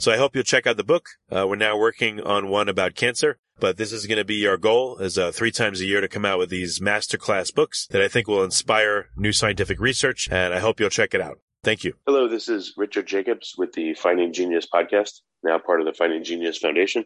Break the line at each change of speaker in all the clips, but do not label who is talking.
So I hope you'll check out the book. Uh, we're now working on one about cancer, but this is going to be our goal is uh, three times a year to come out with these masterclass books that I think will inspire new scientific research. And I hope you'll check it out. Thank you.
Hello, this is Richard Jacobs with the Finding Genius podcast, now part of the Finding Genius Foundation.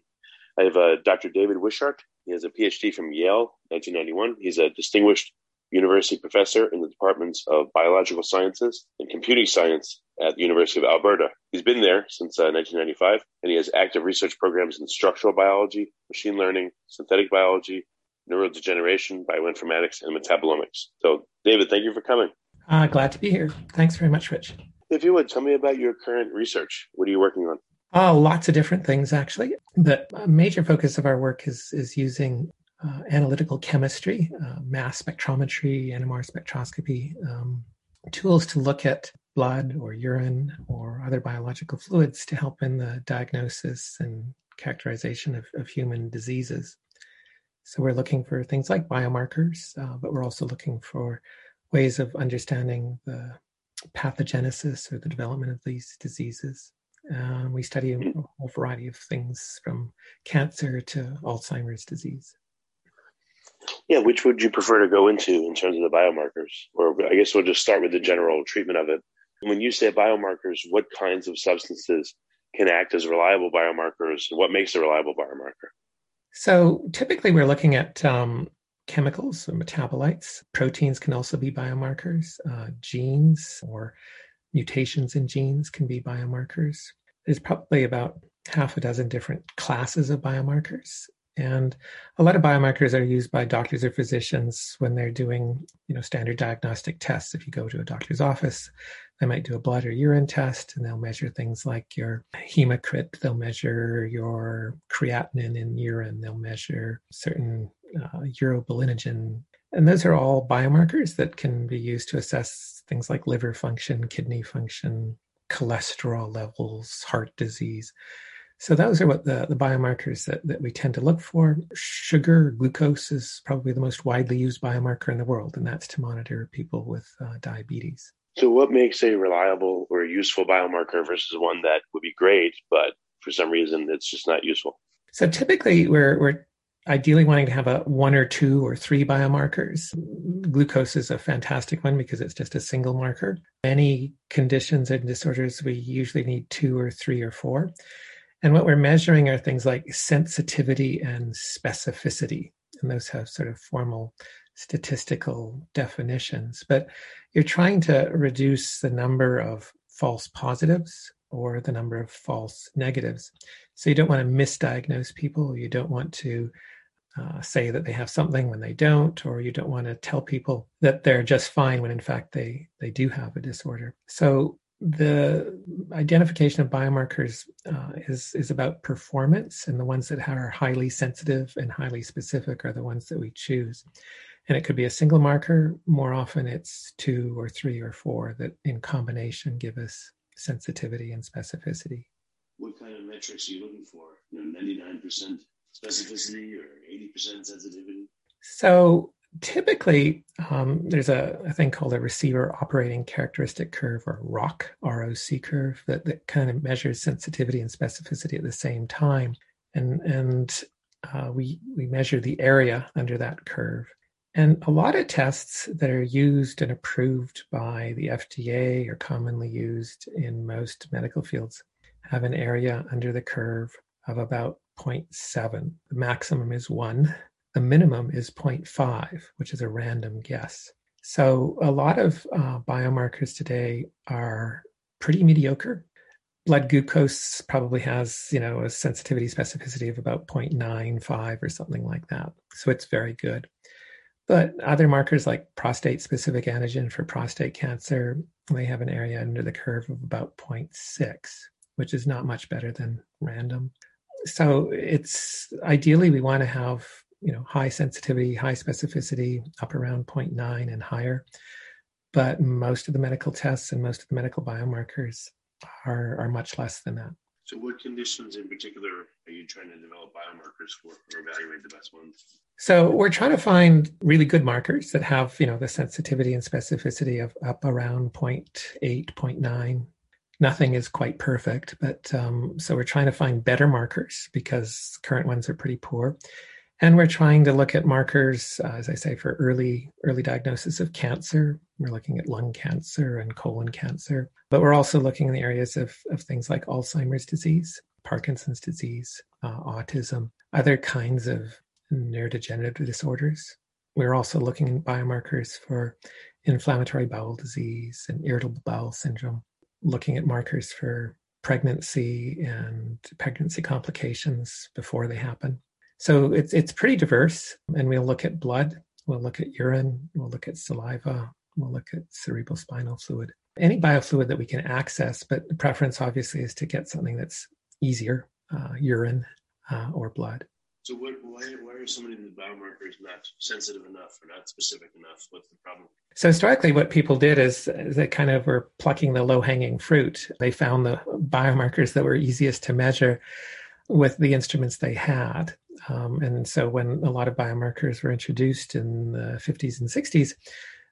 I have uh, Dr. David Wishart. He has a PhD from Yale, 1991. He's a distinguished university professor in the departments of biological sciences and computing science at the University of Alberta. He's been there since uh, 1995, and he has active research programs in structural biology, machine learning, synthetic biology, neurodegeneration, bioinformatics, and metabolomics. So, David, thank you for coming.
Uh, glad to be here. Thanks very much, Rich.
If you would, tell me about your current research. What are you working on?
Oh, lots of different things, actually. But a major focus of our work is, is using uh, analytical chemistry, uh, mass spectrometry, NMR spectroscopy, um, tools to look at blood or urine or other biological fluids to help in the diagnosis and characterization of, of human diseases. So we're looking for things like biomarkers, uh, but we're also looking for ways of understanding the pathogenesis or the development of these diseases. Um, we study a whole variety of things from cancer to Alzheimer's disease.
Yeah, which would you prefer to go into in terms of the biomarkers? Or I guess we'll just start with the general treatment of it. When you say biomarkers, what kinds of substances can act as reliable biomarkers? What makes a reliable biomarker?
So typically, we're looking at um, chemicals or metabolites. Proteins can also be biomarkers. Uh, genes or mutations in genes can be biomarkers. There's probably about half a dozen different classes of biomarkers and a lot of biomarkers are used by doctors or physicians when they're doing, you know, standard diagnostic tests. If you go to a doctor's office, they might do a blood or urine test and they'll measure things like your hematocrit, they'll measure your creatinine in urine, they'll measure certain uh, urobilinogen. And those are all biomarkers that can be used to assess things like liver function, kidney function, cholesterol levels, heart disease. So those are what the, the biomarkers that, that we tend to look for. Sugar, glucose is probably the most widely used biomarker in the world, and that's to monitor people with uh, diabetes.
So, what makes a reliable or useful biomarker versus one that would be great, but for some reason it's just not useful?
So, typically, we're, we're ideally wanting to have a one or two or three biomarkers. Glucose is a fantastic one because it's just a single marker. Many conditions and disorders, we usually need two or three or four. And what we're measuring are things like sensitivity and specificity. And those have sort of formal statistical definitions, but you're trying to reduce the number of false positives or the number of false negatives. So you don't want to misdiagnose people. You don't want to uh, say that they have something when they don't, or you don't want to tell people that they're just fine when in fact they they do have a disorder. So the identification of biomarkers uh, is is about performance, and the ones that are highly sensitive and highly specific are the ones that we choose. And it could be a single marker. More often, it's two or three or four that, in combination, give us sensitivity and specificity.
What kind of metrics are you looking for? You know, ninety-nine percent specificity or eighty percent sensitivity?
So typically um, there's a, a, thing called a receiver operating characteristic curve or ROC, ROC curve that, that kind of measures sensitivity and specificity at the same time. And, and uh, we, we measure the area under that curve. And a lot of tests that are used and approved by the FDA are commonly used in most medical fields have an area under the curve of about 0.7. The maximum is 1 the minimum is 0.5, which is a random guess. So a lot of uh, biomarkers today are pretty mediocre. Blood glucose probably has, you know, a sensitivity specificity of about 0.95 or something like that. So it's very good. But other markers like prostate specific antigen for prostate cancer, they have an area under the curve of about 0.6, which is not much better than random. So it's ideally we want to have you know high sensitivity high specificity up around 0.9 and higher. But most of the medical tests and most of the medical biomarkers are are much less than that.
So what conditions in particular are you trying to develop biomarkers for or evaluate the best ones?
So we're trying to find really good markers that have you know the sensitivity and specificity of up around 0.8 0.9 nothing is quite perfect but um, so we're trying to find better markers because current ones are pretty poor and we're trying to look at markers, uh, as I say, for early early diagnosis of cancer. We're looking at lung cancer and colon cancer, but we're also looking in the areas of, of things like Alzheimer's disease, Parkinson's disease, uh, autism, other kinds of neurodegenerative disorders. We're also looking at biomarkers for inflammatory bowel disease and irritable bowel syndrome, looking at markers for pregnancy and pregnancy complications before they happen. So it's it's pretty diverse, and we'll look at blood, we'll look at urine, we'll look at saliva, we'll look at cerebral spinal fluid, any biofluid that we can access. But the preference, obviously, is to get something that's easier, uh, urine uh, or blood.
So, what, why, why are so many of the biomarkers not sensitive enough or not specific enough? What's the problem?
So, historically, what people did is, is they kind of were plucking the low hanging fruit. They found the biomarkers that were easiest to measure with the instruments they had. Um, and so when a lot of biomarkers were introduced in the 50s and 60s,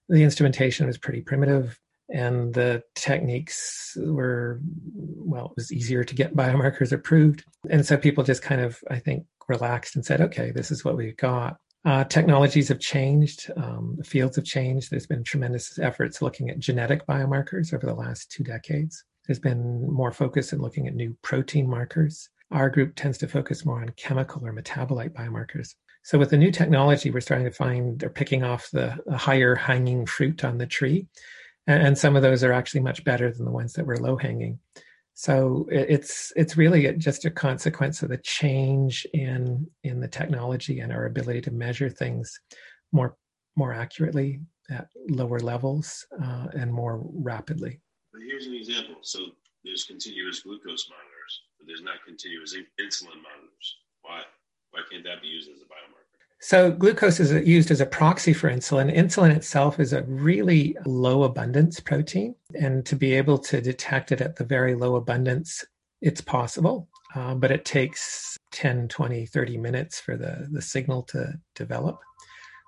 the instrumentation was pretty primitive and the techniques were, well, it was easier to get biomarkers approved. And so people just kind of, I think, relaxed and said, okay, this is what we've got. Uh, technologies have changed, um, the fields have changed. There's been tremendous efforts looking at genetic biomarkers over the last two decades. There's been more focus in looking at new protein markers. Our group tends to focus more on chemical or metabolite biomarkers. So with the new technology, we're starting to find they're picking off the, higher hanging fruit on the tree. And, some of those are actually much better than the ones that were low hanging. So it's it's really just a consequence of the change in in the technology and our ability to measure things more more accurately at lower levels uh, and more rapidly.
Here's an example. So there's continuous glucose monitoring but there's not continuous insulin monitors. Why? Why can't that be used as a biomarker?
So, glucose is used as a proxy for insulin. Insulin itself is a really low abundance protein. And to be able to detect it at the very low abundance, it's possible, uh, but it takes 10, 20, 30 minutes for the, the signal to develop.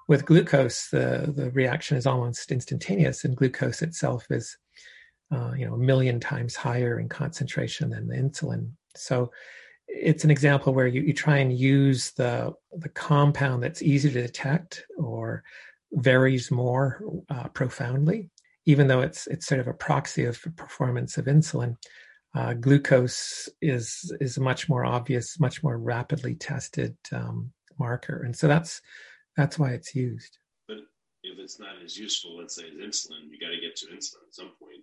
With glucose, the, the reaction is almost instantaneous, and glucose itself is uh, you know, a million times higher in concentration than the insulin. So it's an example where you, you try and use the the compound that's easy to detect or varies more uh, profoundly, even though it's it's sort of a proxy of performance of insulin. Uh, glucose is is a much more obvious, much more rapidly tested um, marker, and so that's that's why it's used.
But if it's not as useful, let's say, as insulin, you got to get to insulin at some point.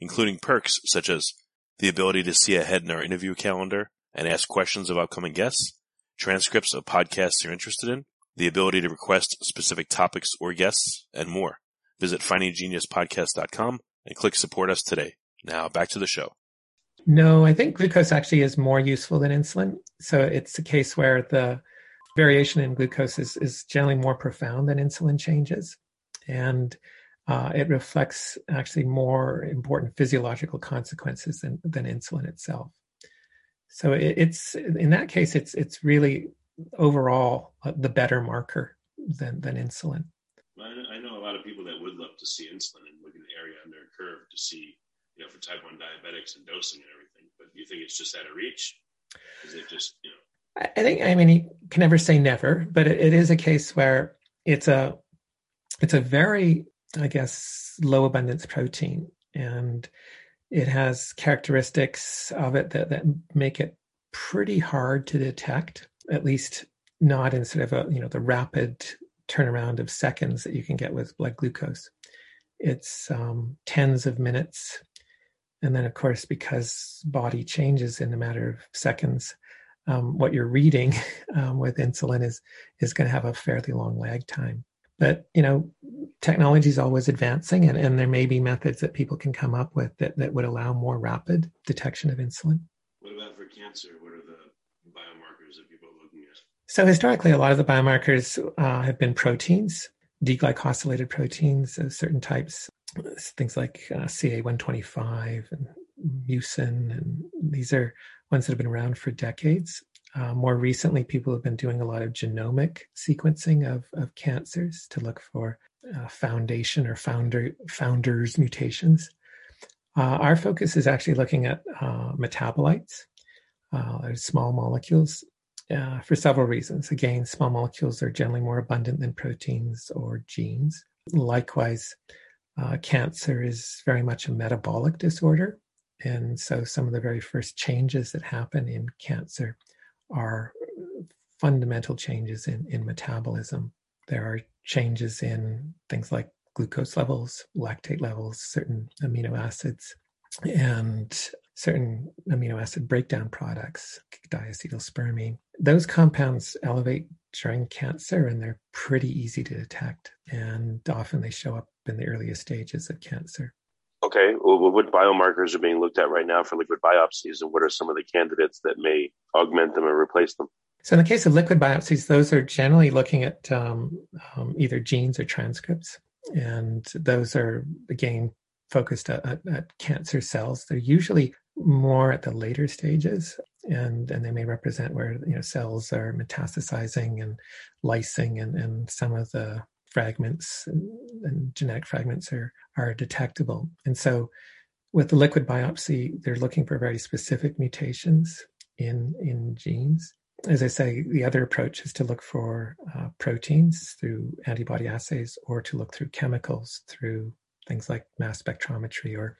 including perks such as the ability to see ahead in our interview calendar and ask questions of upcoming guests, transcripts of podcasts you're interested in, the ability to request specific topics or guests, and more. Visit findinggeniuspodcast.com and click support us today. Now back to the show.
No, I think glucose actually is more useful than insulin. So it's a case where the variation in glucose is, is generally more profound than insulin changes. And uh, it reflects actually more important physiological consequences than, than insulin itself. So it, it's in that case, it's it's really overall uh, the better marker than than insulin.
I know a lot of people that would love to see insulin and look in the area under a curve to see, you know, for type one diabetics and dosing and everything. But do you think it's just out of reach? Is it just you know?
I think I mean you can never say never, but it, it is a case where it's a it's a very I guess low abundance protein and it has characteristics of it that, that make it pretty hard to detect, at least not in sort of a you know the rapid turnaround of seconds that you can get with blood glucose. It's um, tens of minutes, and then of course because body changes in a matter of seconds, um, what you're reading um, with insulin is is going to have a fairly long lag time. But you know, technology is always advancing, and, and there may be methods that people can come up with that, that would allow more rapid detection of insulin.
What about for cancer? What are the biomarkers that people are looking at?
So historically, a lot of the biomarkers uh, have been proteins, deglycosylated proteins, of certain types, things like uh, CA125 and mucin, and these are ones that have been around for decades. Uh, more recently, people have been doing a lot of genomic sequencing of, of cancers to look for uh, foundation or founder founders mutations. Uh, our focus is actually looking at uh, metabolites, uh, small molecules, uh, for several reasons. Again, small molecules are generally more abundant than proteins or genes. Likewise, cancer is very much a metabolic disorder, and so some of the very first changes that happen in cancer are fundamental changes in, in metabolism. There are changes in things like glucose levels, lactate levels, certain amino acids, and certain amino acid breakdown products, diacetylspermine. Those compounds elevate during cancer and they're pretty easy to detect. And often they show up in the earliest stages of cancer.
Okay, well, what biomarkers are being looked at right now for liquid biopsies, and what are some of the candidates that may augment them or replace them?
So, in the case of liquid biopsies, those are generally looking at um, um, either genes or transcripts, and those are again focused at, at, at, cancer cells. They're usually more at the later stages, and and they may represent where you know cells are metastasizing and lysing, and and some of the fragments and, genetic fragments are are detectable. And so with the liquid biopsy, they're looking for very specific mutations in in genes. As I say, the other approach is to look for uh, proteins through antibody assays or to look through chemicals through things like mass spectrometry or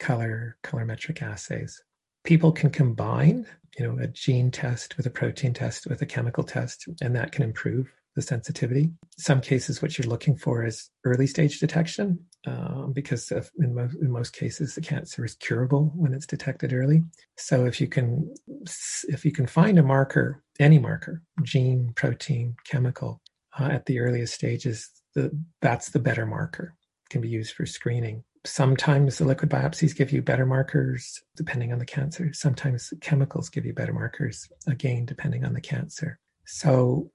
color colorimetric assays. People can combine, you know, a gene test with a protein test with a chemical test, and that can improve the sensitivity. Some cases, what you're looking for is early stage detection, um, because in, mo- in most cases, the cancer is curable when it's detected early. So if you can, if you can find a marker, any marker, gene, protein, chemical, uh, at the earliest stages, the, that's the better marker. It can be used for screening. Sometimes the liquid biopsies give you better markers depending on the cancer. Sometimes chemicals give you better markers, again, depending on the cancer. So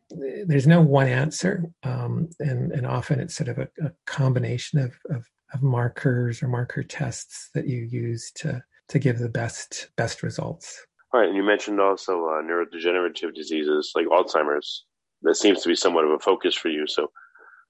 there's no one answer, um, and and often it's sort of a, a combination of, of, of markers or marker tests that you use to to give the best best results.
All right, and you mentioned also uh, neurodegenerative diseases like Alzheimer's. That seems to be somewhat of a focus for you. So,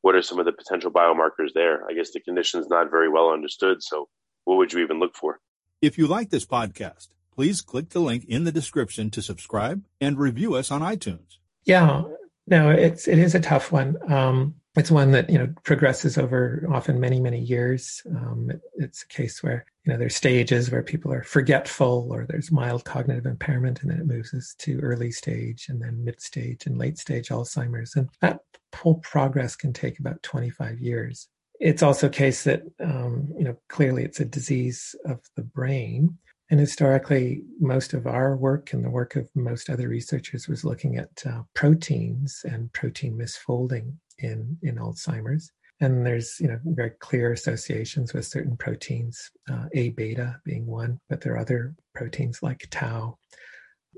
what are some of the potential biomarkers there? I guess the condition is not very well understood. So, what would you even look for?
If you like this podcast, please click the link in the description to subscribe and review us on iTunes.
Yeah, no, it's it is a tough one. Um, it's one that you know progresses over often many many years. Um, it, it's a case where you know there's stages where people are forgetful or there's mild cognitive impairment, and then it moves us to early stage and then mid stage and late stage Alzheimer's, and that whole progress can take about 25 years. It's also a case that um, you know clearly it's a disease of the brain. And historically, most of our work and the work of most other researchers was looking at uh, proteins and protein misfolding in in Alzheimer's. And there's you know very clear associations with certain proteins, uh, A beta being one, but there are other proteins like tau.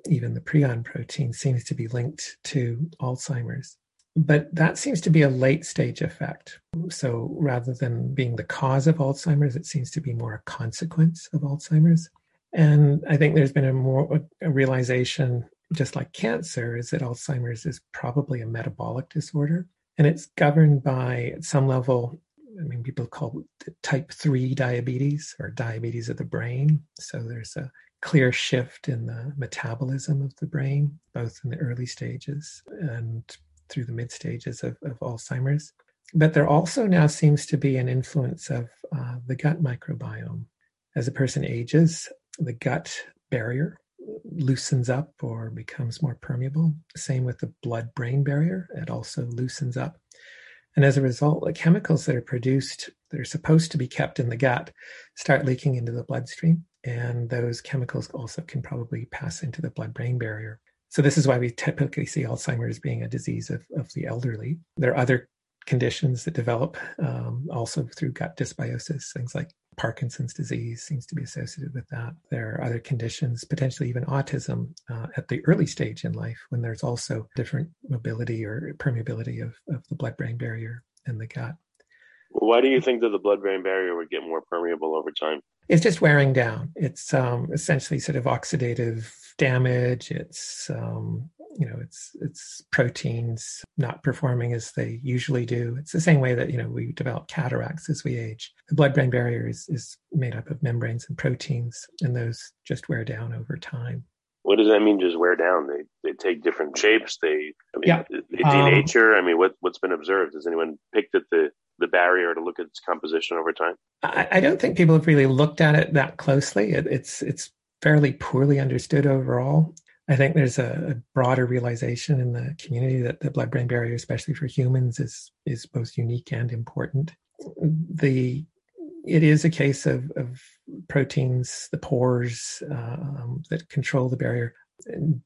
Even the prion protein seems to be linked to Alzheimer's. But that seems to be a late stage effect. So rather than being the cause of Alzheimer's, it seems to be more a consequence of Alzheimer's. And I think there's been a more a realization, just like cancer, is that Alzheimer's is probably a metabolic disorder. And it's governed by at some level i mean people call it type 3 diabetes or diabetes of the brain. So there's a clear shift in the metabolism of the brain both in the early stages and through the mid stages of, of alzheimer's. But there also now seems to be an influence of uh, the gut microbiome. As a person ages the gut barrier loosens up or becomes more permeable. Same with the blood brain barrier, it also loosens up. And as a result, the chemicals that are produced that are supposed to be kept in the gut start leaking into the bloodstream. And those chemicals also can probably pass into the blood brain barrier. So, this is why we typically see Alzheimer's being a disease of, of the elderly. There are other conditions that develop um, also through gut dysbiosis, things like Parkinson's disease seems to be associated with that. There are other conditions, potentially even autism uh, at the early stage in life when there's also different mobility or permeability of, of the blood brain barrier in the gut.
Why do you think that the blood brain barrier would get more permeable over time?
It's just wearing down. It's um, essentially sort of oxidative damage. It's um, you know it's it's proteins not performing as they usually do. It's the same way that you know we develop cataracts as we age. The blood brain barrier is, is made up of membranes and proteins and those just wear down over time.
What does that mean just wear down? They they take different shapes they i mean yeah. they denature um, i mean what what's been observed? Has anyone picked at the the barrier to look at its composition over time?
I, I don't think people have really looked at it that closely. It, it's it's fairly poorly understood overall I think there's a, a, broader realization in the community that the blood-brain barrier, especially for humans, is is both unique and important. The it is a case of, of proteins, the pores um, that control the barrier,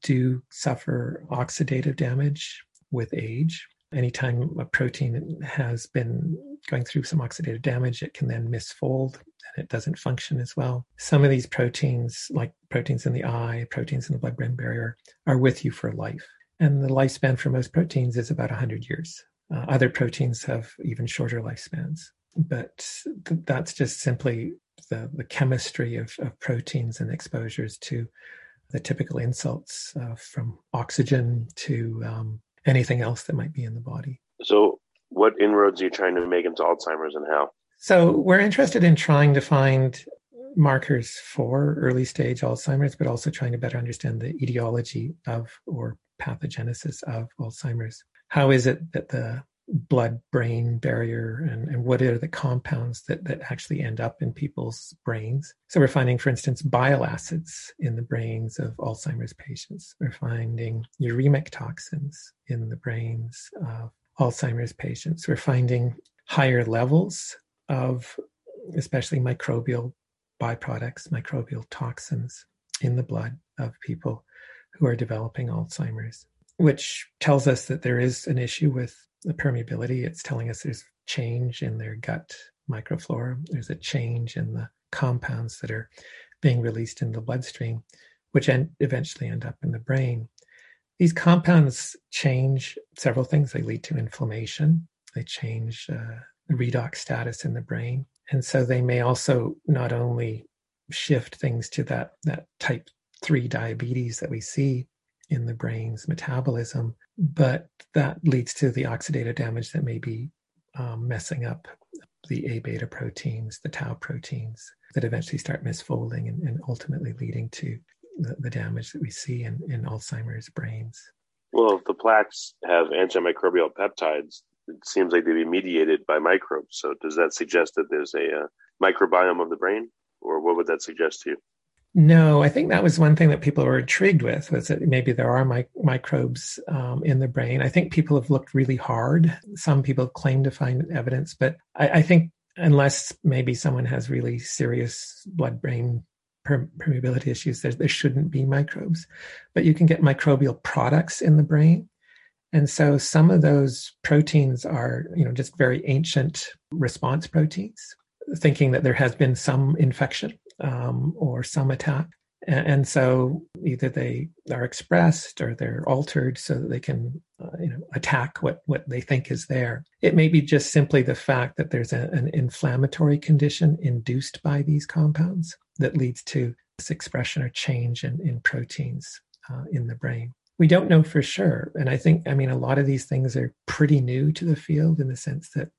do suffer oxidative damage with age anytime a protein has been going through some oxidative damage, it can then misfold and it doesn't function as well. Some of these proteins, like proteins in the eye, proteins in the blood brain barrier, are with you for life. And the lifespan for most proteins is about 100 years. Uh, other proteins have even shorter lifespans. But th- that's just simply the, the chemistry of, of proteins and exposures to the typical insults uh, from oxygen to um, anything else that might be in the body.
So, what inroads are you trying to make into Alzheimer's and how?
So, we're interested in trying to find markers for early stage Alzheimer's, but also trying to better understand the etiology of or pathogenesis of Alzheimer's. How is it that the blood brain barrier and, and what are the compounds that, that actually end up in people's brains. So we're finding, for instance, bile acids in the brains of Alzheimer's patients. We're finding uremic toxins in the brains of Alzheimer's patients. We're finding higher levels of especially microbial byproducts, microbial toxins in the blood of people who are developing Alzheimer's, which tells us that there is an issue with the permeability. It's telling us there's change in their gut microflora. There's a change in the compounds that are being released in the bloodstream, which end, eventually end up in the brain. These compounds change several things. They lead to inflammation. They change uh, redox status in the brain, and so they may also not only shift things to that that type three diabetes that we see in the brain's metabolism, but that leads to the oxidative damage that may be um, messing up the A beta proteins, the tau proteins that eventually start misfolding and, and ultimately leading to the, the, damage that we see in, in Alzheimer's brains.
Well, if the plaques have antimicrobial peptides, it seems like they'd be mediated by microbes. So, does that suggest that there's a, a uh, microbiome of the brain, or what would that suggest to you?
No, I think that was one thing that people were intrigued with was that maybe there are mi- microbes um, in the brain. I think people have looked really hard. Some people claim to find evidence, but I, I think unless maybe someone has really serious blood-brain permeability issues, there, there shouldn't be microbes. But you can get microbial products in the brain. And so some of those proteins are, you know, just very ancient response proteins, thinking that there has been some infection um, or some attack. And, so either they are expressed or they're altered so that they can, uh, you know, attack what, what they think is there. It may be just simply the fact that there's a, an inflammatory condition induced by these compounds that leads to this expression or change in, in proteins uh, in the brain. We don't know for sure. And I think, I mean, a lot of these things are pretty new to the field in the sense that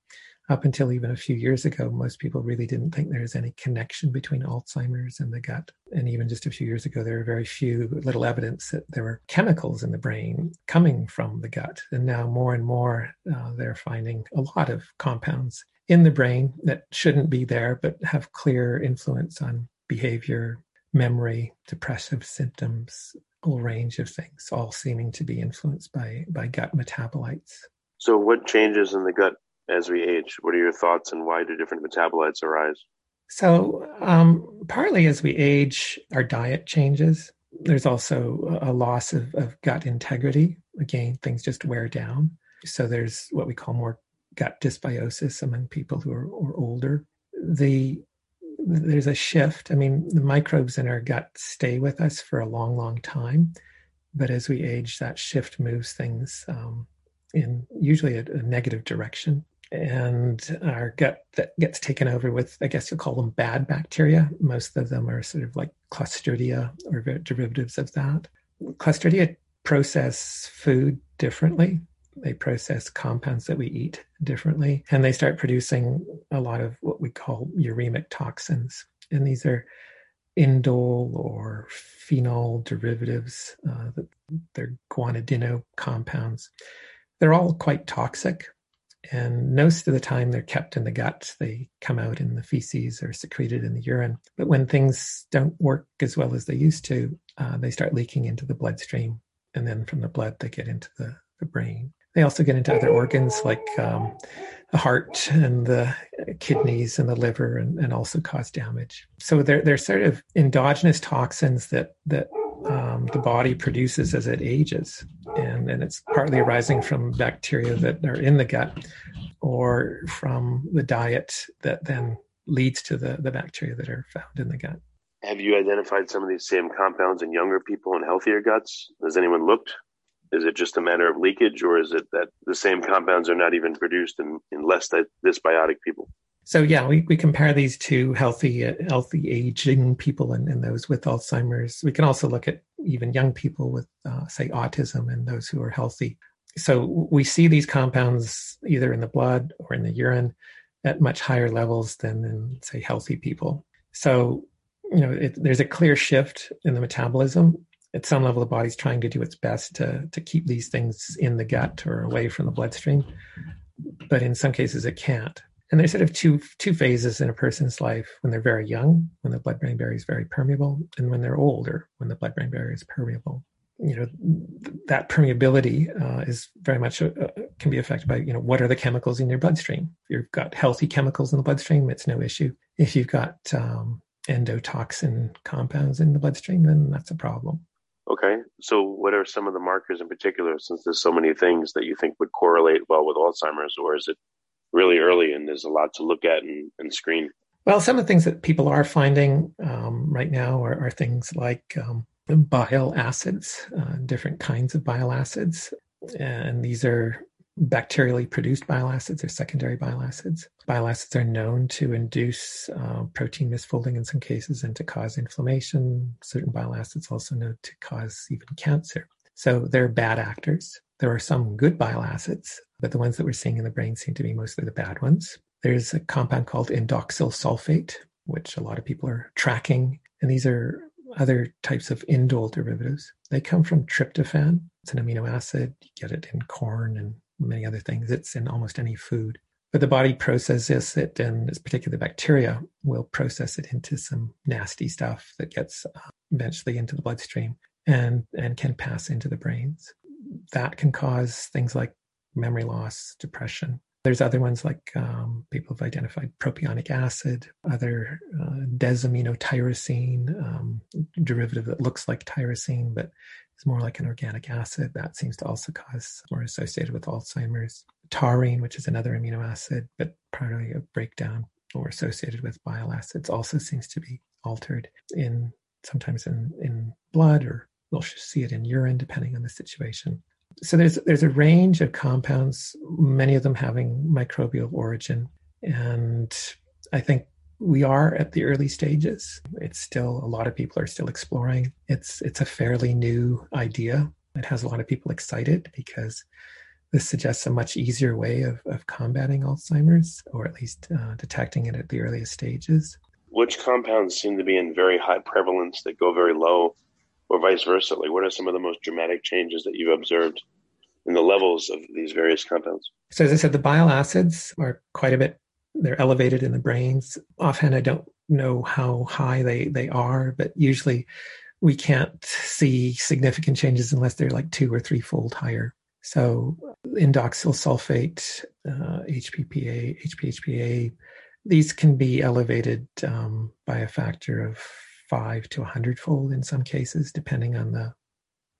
up until even a few years ago, most people really didn't think there was any connection between Alzheimer's and the gut. And even just a few years ago, there were very few little evidence that there were chemicals in the brain coming from the gut. And now more and more, uh, they're finding a lot of compounds in the brain that shouldn't be there, but have clear influence on behavior, memory, depressive symptoms, whole range of things, all seeming to be influenced by, by gut metabolites.
So, what changes in the gut as we age? What are your thoughts and why do different metabolites arise?
So, um, partly as we age, our diet changes. There's also a loss of, of gut integrity. Again, things just wear down. So, there's what we call more gut dysbiosis among people who are, are older. The there's a shift. I mean, the microbes in our gut stay with us for a long, long time, but as we age, that shift moves things um, in usually a, a negative direction and our gut that gets taken over with, I guess you'll call them bad bacteria. Most of them are sort of like Clostridia or derivatives of that. Clostridia process food differently. They process compounds that we eat differently, and they start producing a lot of what we call uremic toxins. And these are indole or phenol derivatives. Uh, they're guanidino compounds. They're all quite toxic and most of the time they're kept in the gut. They come out in the feces or secreted in the urine. But when things don't work as well as they used to, uh, they start leaking into the bloodstream. And then from the blood, they get into the, the brain. They also get into other organs like um, the heart and the kidneys and the liver and, and also cause damage. So they're, they're sort of endogenous toxins that, that um, the body produces as it ages. And, and it's partly arising from bacteria that are in the gut or from the diet that then leads to the, the bacteria that are found in the gut.
Have you identified some of these same compounds in younger people and healthier guts? Has anyone looked? Is it just a matter of leakage, or is it that the same compounds are not even produced in, in less dysbiotic people?
So yeah, we, we compare these to healthy uh, healthy aging people and, and those with Alzheimer's. We can also look at even young people with uh, say autism and those who are healthy. So we see these compounds either in the blood or in the urine at much higher levels than in say healthy people. So you know it, there's a clear shift in the metabolism. At some level, the body's trying to do its best to to keep these things in the gut or away from the bloodstream, but in some cases it can't. And there's sort of two two phases in a person's life when they're very young when the blood brain barrier is very permeable and when they're older when the blood brain barrier is permeable. You know that permeability uh, is very much uh, uh, can be affected by you know what are the chemicals in your bloodstream? If you've got healthy chemicals in the bloodstream it's no issue. If you've got um, endotoxin compounds in the bloodstream then that's a problem
okay so what are some of the markers in particular since there's so many things that you think would correlate well with alzheimer's or is it really early and there's a lot to look at and, and screen.
Well, some of the things that people are finding um, right now are, are, things like um, bile acids, uh, different kinds of bile acids. And these are bacterially produced bile acids or secondary bile acids. Bile acids are known to induce uh, protein misfolding in some cases and to cause inflammation. Certain bile acids also known to cause even cancer. So they're bad actors. There are some good bile acids, but the ones that we're seeing in the brain seem to be mostly the bad ones. There's a compound called indoxyl sulfate, which a lot of people are tracking. And these are other types of indole derivatives. They come from tryptophan. It's an amino acid. You get it in corn and many other things. It's in almost any food. But the body processes it, and this particular bacteria will process it into some nasty stuff that gets uh, eventually into the bloodstream and, and can pass into the brains. That can cause things like memory loss, depression. There's other ones like um, people have identified propionic acid, other uh, desaminotyrosine, um, derivative that looks like tyrosine, but is more like an organic acid. That seems to also cause or associated with Alzheimer's. Taurine, which is another amino acid, but primarily a breakdown or associated with bile acids, also seems to be altered in sometimes in, in blood or we'll see it in urine depending on the situation so there's there's a range of compounds, many of them having microbial origin, and I think we are at the early stages. It's still a lot of people are still exploring. It's it's a fairly new idea. It has a lot of people excited because this suggests a much easier way of, of combating Alzheimer's, or at least uh, detecting it at the earliest stages.
Which compounds seem to be in very high prevalence that go very low or vice versa? Like, what are some of the most dramatic changes that you've observed in the levels of these various compounds?
So, as I said, the bile acids are quite a bit, they're elevated in the brains. Offhand, I don't know how high they, they are, but usually we can't see significant changes unless they're like two or three fold higher. So, indoxyl sulfate, uh, HPPA, HPHPA, these can be elevated um, by a factor of five to a hundred fold in some cases, depending on the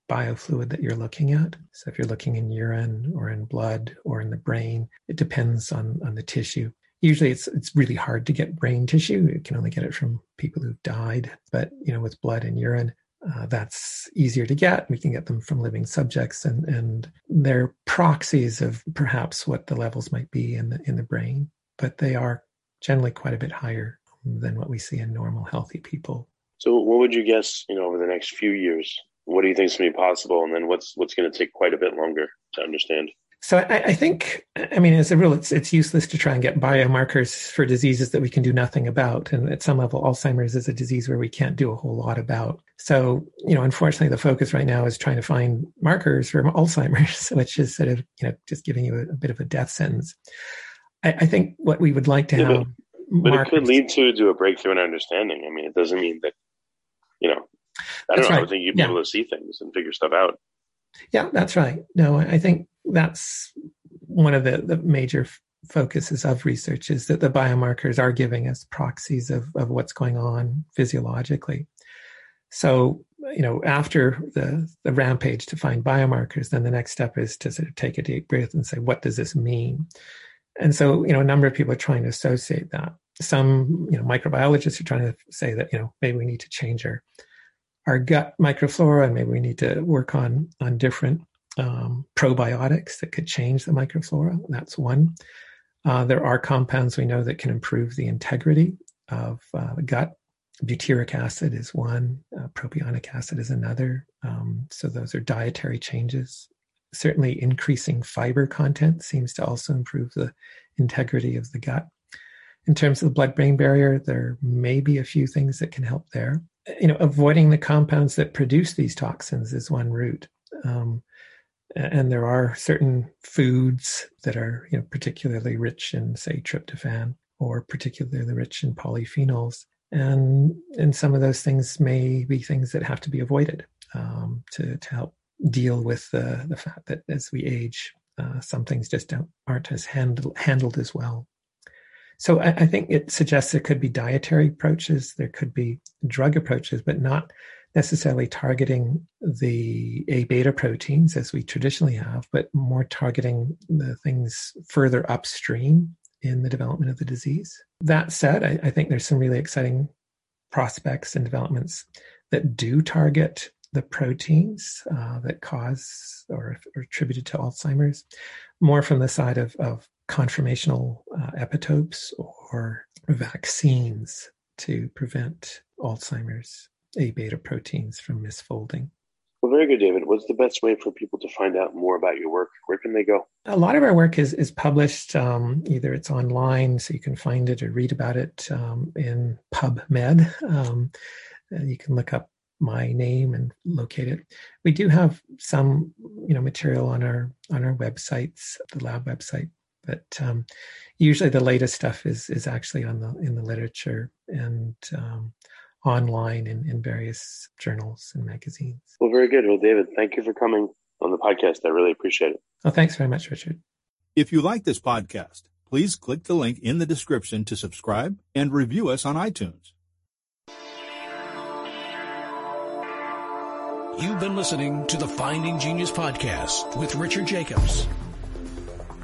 biofluid that you're looking at. So if you're looking in urine or in blood or in the brain, it depends on, on the tissue. Usually it's it's really hard to get brain tissue. You can only get it from people who've died. But you know, with blood and urine, uh, that's easier to get. We can get them from living subjects, and and they're proxies of perhaps what the levels might be in the in the brain, but they are generally quite a bit higher than what we see in normal healthy people.
So, what would you guess? You know, over the next few years, what do you think is going to be possible, and then what's what's going to take quite a bit longer to understand?
So I, I, think, I mean, as a rule, it's it's useless to try and get biomarkers for diseases that we can do nothing about. And at some level, Alzheimer's is a disease where we can't do a whole lot about. So, you know, unfortunately, the focus right now is trying to find markers for Alzheimer's, which is sort of, you know, just giving you a, a bit of a death sentence. I, I, think what we would like to yeah, have.
But, but it could lead to to a breakthrough in understanding. I mean, it doesn't mean that you know, I don't that's know. Right. I think you'd be yeah. able to see things and figure stuff out.
Yeah, that's right. No, I think that's one of the, the major focuses of research is that the biomarkers are giving us proxies of, of what's going on physiologically. So, you know, after the, the rampage to find biomarkers, then the next step is to sort of take a deep breath and say, what does this mean? And so, you know, a number of people are trying to associate that some you know microbiologists are trying to say that you know maybe we need to change our our gut microflora and maybe we need to work on on different um, probiotics that could change the microflora. That's one. Uh, there are compounds we know that can improve the integrity of uh, the gut. Butyric acid is one. Uh, propionic acid is another. Um, so those are dietary changes. Certainly increasing fiber content seems to also improve the integrity of the gut. In terms of the blood brain barrier, there may be a few things that can help there. You know, avoiding the compounds that produce these toxins is one route. Um, and there are certain foods that are, you know, particularly rich in, say, tryptophan or particularly rich in polyphenols. And, and some of those things may be things that have to be avoided um, to, to help deal with the, the fact that as we age, uh, some things just don't, aren't as handle, handled as well. So I, I think it suggests there could be dietary approaches, there could be drug approaches, but not necessarily targeting the A beta proteins as we traditionally have, but more targeting the things further upstream in the development of the disease. That said, I, I think there's some really exciting prospects and developments that do target the proteins uh, that cause or are attributed to Alzheimer's, more from the side of, of conformational uh, epitopes or vaccines to prevent Alzheimer's A beta proteins from misfolding.
Well, very good, David. What's the best way for people to find out more about your work? Where can they go?
A lot of our work is is published. Um, either it's online, so you can find it or read about it um, in PubMed. Um, you can look up my name and locate it. We do have some, you know, material on our on our websites, the lab website, but um, usually the latest stuff is is actually on the in the literature and um, online in, in various journals and magazines.
Well, very good. Well, David, thank you for coming on the podcast. I really appreciate it.
Well, thanks very much, Richard.
If you like this podcast, please click the link in the description to subscribe and review us on iTunes.
You've been listening to the Finding Genius podcast with Richard Jacobs.